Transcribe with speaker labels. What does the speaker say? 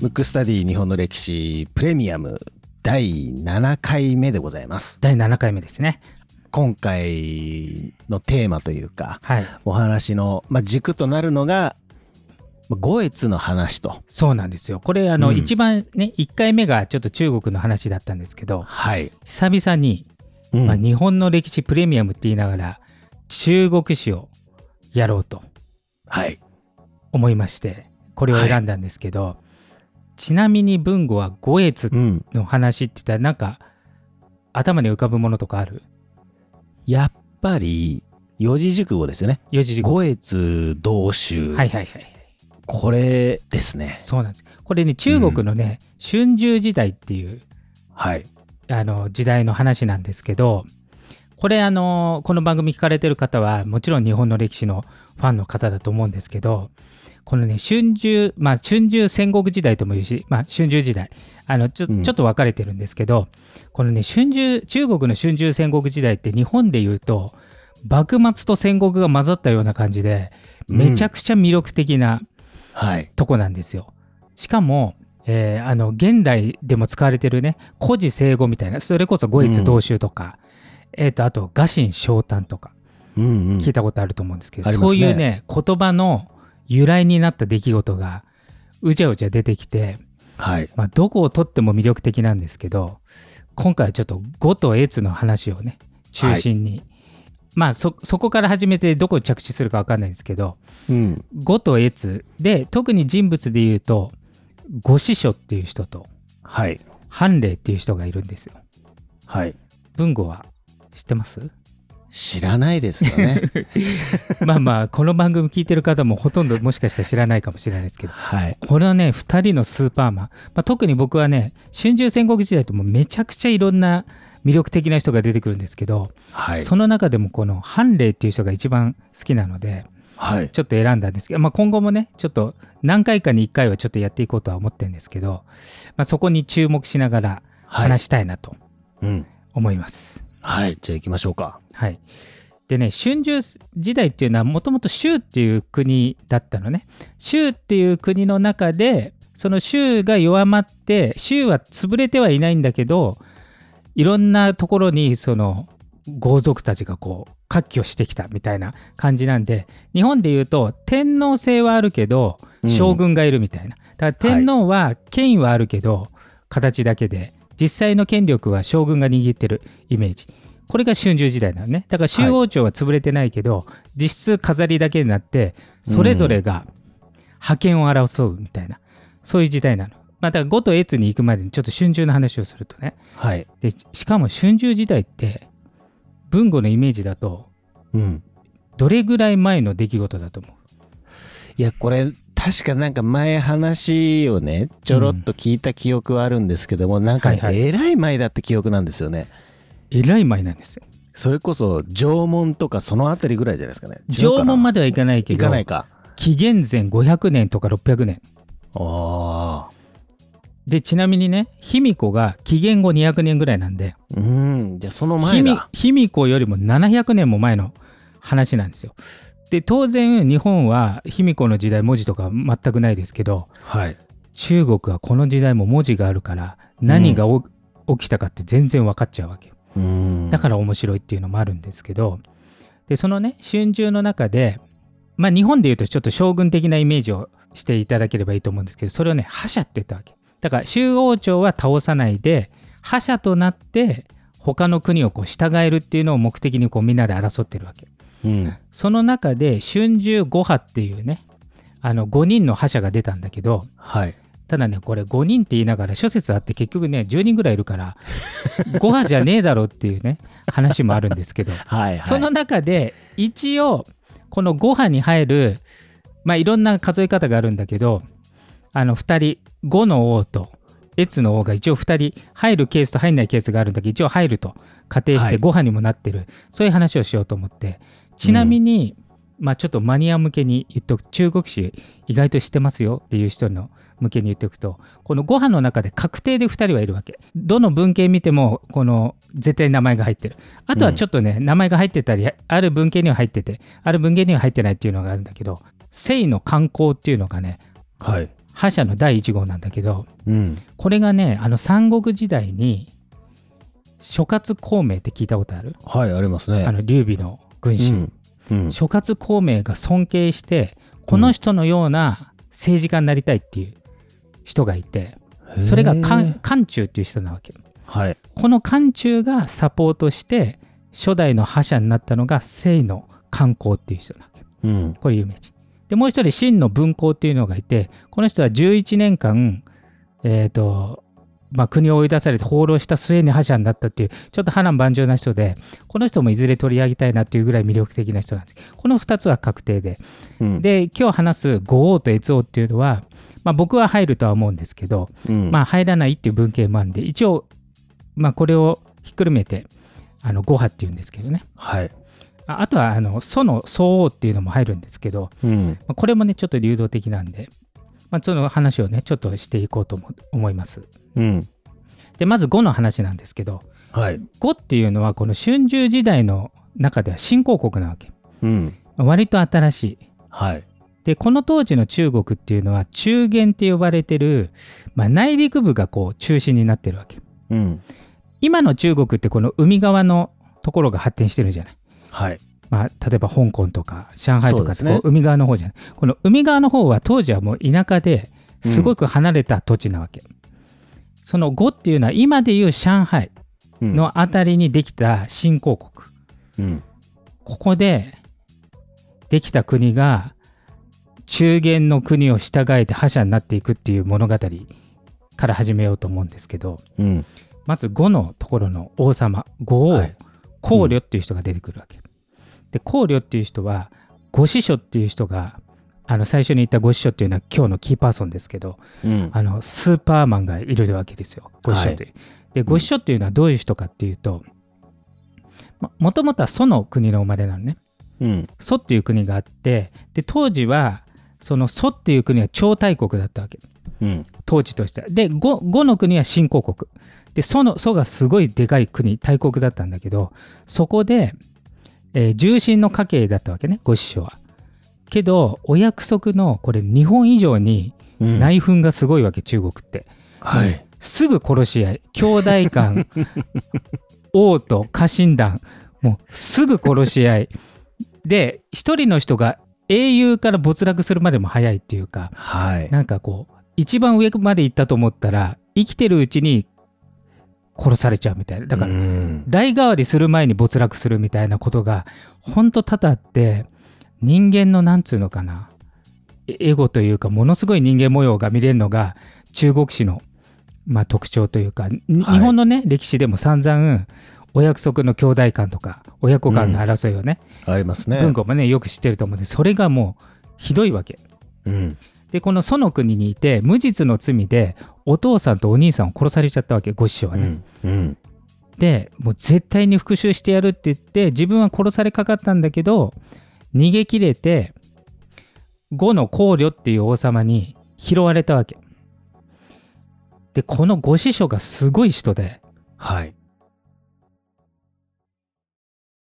Speaker 1: ムックスタディ日本の歴史プレミアム第7回目でございます。
Speaker 2: 第7回目ですね。
Speaker 1: 今回のテーマというか、
Speaker 2: はい。
Speaker 1: お話の、まあ、軸となるのが、まあ五越の話と。
Speaker 2: そうなんですよ。これ、あの、
Speaker 1: うん
Speaker 2: 一番ね、1回目がちょっと中国の話だったんですけど、
Speaker 1: はい。
Speaker 2: 久々に、
Speaker 1: うん
Speaker 2: まあ、日本の歴史プレミアムって言いながら、中国史をやろうと
Speaker 1: はい。
Speaker 2: 思いまして、これを選んだんですけど、ちなみに文語は五越
Speaker 1: うん。
Speaker 2: の話って言ったら、なんか、頭に浮かぶものとかある？
Speaker 1: やっぱり、四字熟語ですよね。
Speaker 2: 四字熟語。
Speaker 1: 五越同州。
Speaker 2: はいはいはい。
Speaker 1: これですね。
Speaker 2: そうなんです。これね、中国のね、春秋時代っていう
Speaker 1: はい。
Speaker 2: あの時代の話なんですけどこれあのこの番組聞かれてる方はもちろん日本の歴史のファンの方だと思うんですけどこのね春秋まあ春秋戦国時代とも言うし、まあ、春秋時代あのちょ,、
Speaker 1: うん
Speaker 2: ちょっと分かれてるんですけどこのね春秋中国の春秋戦国時代って日本で言うと幕末と戦国が混ざったような感じでめちゃくちゃ魅力的な、
Speaker 1: はい。
Speaker 2: とこなんですよ。しかも、えーあの現代でも使われてるね古事成語みたいなそれこそ五越同州とか、えー、とあと臥薪嘗胆とか
Speaker 1: うんうん。
Speaker 2: 聞いたことあると思うんですけど、
Speaker 1: ありますね
Speaker 2: そういうね言葉の由来になった出来事がうじゃうじゃ出てきて、
Speaker 1: はい。
Speaker 2: まあ、どこをとっても魅力的なんですけど今回はちょっと呉と越の話をね中心に、まあそそこから始めてどこに着地するか分かんないんですけど
Speaker 1: うん。
Speaker 2: 呉と越で特に人物で言うと呉師書っていう人と
Speaker 1: はい。
Speaker 2: 韓霊っていう人がいるんですよ。
Speaker 1: はい。
Speaker 2: 文語は知ってます？
Speaker 1: 知らないですよね。
Speaker 2: まあまあこの番組聞いてる方もほとんどもしかしたら知らないかもしれないですけど
Speaker 1: はい。
Speaker 2: これはね2人のスーパーマン、まあ、特に僕はね春秋戦国時代ともうめちゃくちゃいろんな魅力的な人が出てくるんですけど、
Speaker 1: はい。
Speaker 2: その中でもこの韓霊っていう人が一番好きなので
Speaker 1: はい。
Speaker 2: ちょっと選んだんですけど、まあ、今後もねちょっと何回かに1回はちょっとやっていこうとは思ってるんですけど、まあ、そこに注目しながら
Speaker 1: はい。
Speaker 2: 話したいなと
Speaker 1: うん。
Speaker 2: 思います。
Speaker 1: はい。じゃあ行きましょうか。
Speaker 2: はい、でね春秋時代っていうのはもともと州っていう国だったのね。州っていう国の中でその州が弱まって州は潰れてはいないんだけどいろんなところにその豪族たちがこう割拠してきたみたいな感じなんで日本で言うと天皇制はあるけど
Speaker 1: うん
Speaker 2: 将軍がいるみたいな、だから天皇は権威はあるけど形だけで実際の権力は将軍が握ってるイメージこれが春秋時代なのねだから周王朝は潰れてないけど、実質飾りだけになってそれぞれが覇権を争うみたいな、そういう時代なの。まあ、だから呉と越に行くまでにちょっと春秋の話をするとね
Speaker 1: はい。
Speaker 2: でしかも春秋時代って文語のイメージだと
Speaker 1: うん。
Speaker 2: どれぐらい前の出来事だと思う？
Speaker 1: いや、これ、確かなんか前話をね、ちょろっと聞いた記憶はあるんですけども、なんか
Speaker 2: はいはい
Speaker 1: えらい前だって記憶なんですよね。
Speaker 2: えらい前なんですよ。
Speaker 1: それこそ縄文とかそのあたりぐらいじゃないですかね。
Speaker 2: 縄文まではいかないけ
Speaker 1: い
Speaker 2: ど
Speaker 1: かないか。
Speaker 2: 紀元前500年とか600年
Speaker 1: ああ。
Speaker 2: でちなみにね卑弥呼が紀元後200年ぐらいなんで
Speaker 1: うん。じゃあその前だ。
Speaker 2: 卑弥呼よりも700年も前の話なんですよ。で当然日本は卑弥呼の時代文字とか全くないですけど
Speaker 1: はい。
Speaker 2: 中国はこの時代も文字があるから何がお、起きたかって全然分かっちゃうわけよ。
Speaker 1: うん。
Speaker 2: だから面白いっていうのもあるんですけどでそのね春秋の中でまあ日本で言うとちょっと将軍的なイメージをしていただければいいと思うんですけどそれをね覇者って言ったわけだから周王朝は倒さないで覇者となって他の国をこう従えるっていうのを目的にこうみんなで争ってるわけ
Speaker 1: うん。
Speaker 2: その中で春秋5派っていうねあの5人の覇者が出たんだけど
Speaker 1: はい。
Speaker 2: ただねこれ5人って言いながら諸説あって結局ね10人ぐらいいるから5派じゃねえだろっていうね話もあるんですけど
Speaker 1: はい。はい。
Speaker 2: その中で一応この5派に入るまあいろんな数え方があるんだけどあの2人5の王と越の王が一応2人入るケースと入んないケースがあるんだけど一応入ると仮定して
Speaker 1: はい
Speaker 2: 5派にもなってる、そういう話をしようと思ってちなみに、まあ、ちょっとマニア向けに言っとく中国史意外と知ってますよっていう人の向けに言っておくとこのご飯の中で確定で2人はいるわけどの文献見てもこの絶対名前が入ってるあとはちょっとね、名前が入ってたりある文献には入っててある文献には入ってないっていうのがあるんだけど聖の観光っていうのがね
Speaker 1: はい。
Speaker 2: 覇者の第1号なんだけど
Speaker 1: うん。
Speaker 2: これがねあの三国時代に諸葛孔明って聞いたことある？
Speaker 1: はい、ありますね。
Speaker 2: あの劉備の軍師、
Speaker 1: うん。うん。
Speaker 2: 諸葛孔明が尊敬してこの人のような政治家になりたいっていう人がいて、それが漢漢中っていう人なわけ
Speaker 1: はい。
Speaker 2: この漢中がサポートして初代の覇者になったのが清の観光っていう人なわけ
Speaker 1: うん。
Speaker 2: これ有名人でもう一人真の文公っていうのがいてこの人は11年間えっ、とまあ、国を追い出されて放浪した末に覇者になったっていうちょっと波乱万丈な人でこの人もいずれ取り上げたいなっていうぐらい魅力的な人なんですこの2つは確定で
Speaker 1: うん。
Speaker 2: で今日話す五王と越王っていうのは、まあ、僕は入るとは思うんですけど、
Speaker 1: うん、
Speaker 2: まあ、入らないっていう文献もあるんで一応、まあ、これをひっくるめてあの五派っていうんですけどね
Speaker 1: はい。
Speaker 2: ああとはあの祖の宗王っていうのも入るんですけど、
Speaker 1: うん。
Speaker 2: まあこれもねちょっと流動的なんで、まあ、その話をねちょっとしていこうと思思います
Speaker 1: うん。
Speaker 2: でまず五の話なんですけど
Speaker 1: はい。
Speaker 2: 五っていうのはこの春秋時代の中では新興国なわけ
Speaker 1: うん。
Speaker 2: 割と新しい
Speaker 1: はい。
Speaker 2: でこの当時の中国っていうのは中原って呼ばれてる、まあ、内陸部がこう中心になってるわけ
Speaker 1: うん。
Speaker 2: 今の中国ってこの海側のところが発展してるじゃない、
Speaker 1: はい。
Speaker 2: まあ、例えば香港とか上海とかって
Speaker 1: ね
Speaker 2: 海側の方じゃないこの海側の方は当時はもう田舎ですごく離れた土地なわけ、その呉っていうのは今でいう上海
Speaker 1: うん。
Speaker 2: の辺りにできた新興国、
Speaker 1: うん。
Speaker 2: ここでできた国が中原の国を従えて覇者になっていくっていう物語から始めようと思うんですけど
Speaker 1: うん。
Speaker 2: まず呉のところの王様呉王、
Speaker 1: はい
Speaker 2: 孔慮っていう人が出てくるわけ。で孔慮っていう人は呉師匠っていう人があの最初に言った呉師匠っていうのは今日のキーパーソンですけど
Speaker 1: うん。
Speaker 2: あのスーパーマンがいるわけですよ呉師匠という。で呉師匠っていうのはどういう人かっていうとまもともとは蘇の国の生まれなのね。
Speaker 1: うん。
Speaker 2: 蘇っていう国があってで当時はその蘇っていう国は超大国だったわけ
Speaker 1: うん。
Speaker 2: 統治としてはで呉呉の国は新興国で蘇の蘇がすごいでかい国大国だったんだけどそこで、えー重臣の家系だったわけね呉師匠はけどお約束のこれ日本以上に
Speaker 1: うん。
Speaker 2: 内紛がすごいわけ、中国って
Speaker 1: はい。
Speaker 2: すぐ殺し合い兄弟間 王と家臣団もうすぐ殺し合いで一人の人が英雄から没落するまでも早いっていうか
Speaker 1: はい。
Speaker 2: なんかこう一番上まで行ったと思ったら生きてるうちに殺されちゃうみたいなだから
Speaker 1: うん
Speaker 2: 代替わりする前に没落するみたいなことがほんと多々あって人間のなんつうのかなエエゴというかものすごい人間模様が見れるのが中国史の、まあ、特徴というか、に
Speaker 1: はい
Speaker 2: 日本のね歴史でも散々お約束の兄弟間とか親子間の争いをね、
Speaker 1: ありますね。
Speaker 2: 文庫もねよく知ってると思うんでそれがもうひどいわけ。
Speaker 1: うん。
Speaker 2: でこの蘇の国にいて無実の罪でお父さんとお兄さんを殺されちゃったわけご師匠はね。
Speaker 1: うん。うん。
Speaker 2: でもう絶対に復讐してやるって言って自分は殺されかかったんだけど逃げ切れて呉の孔慮っていう王様に拾われたわけ。でこの呉師匠がすごい人で
Speaker 1: はい。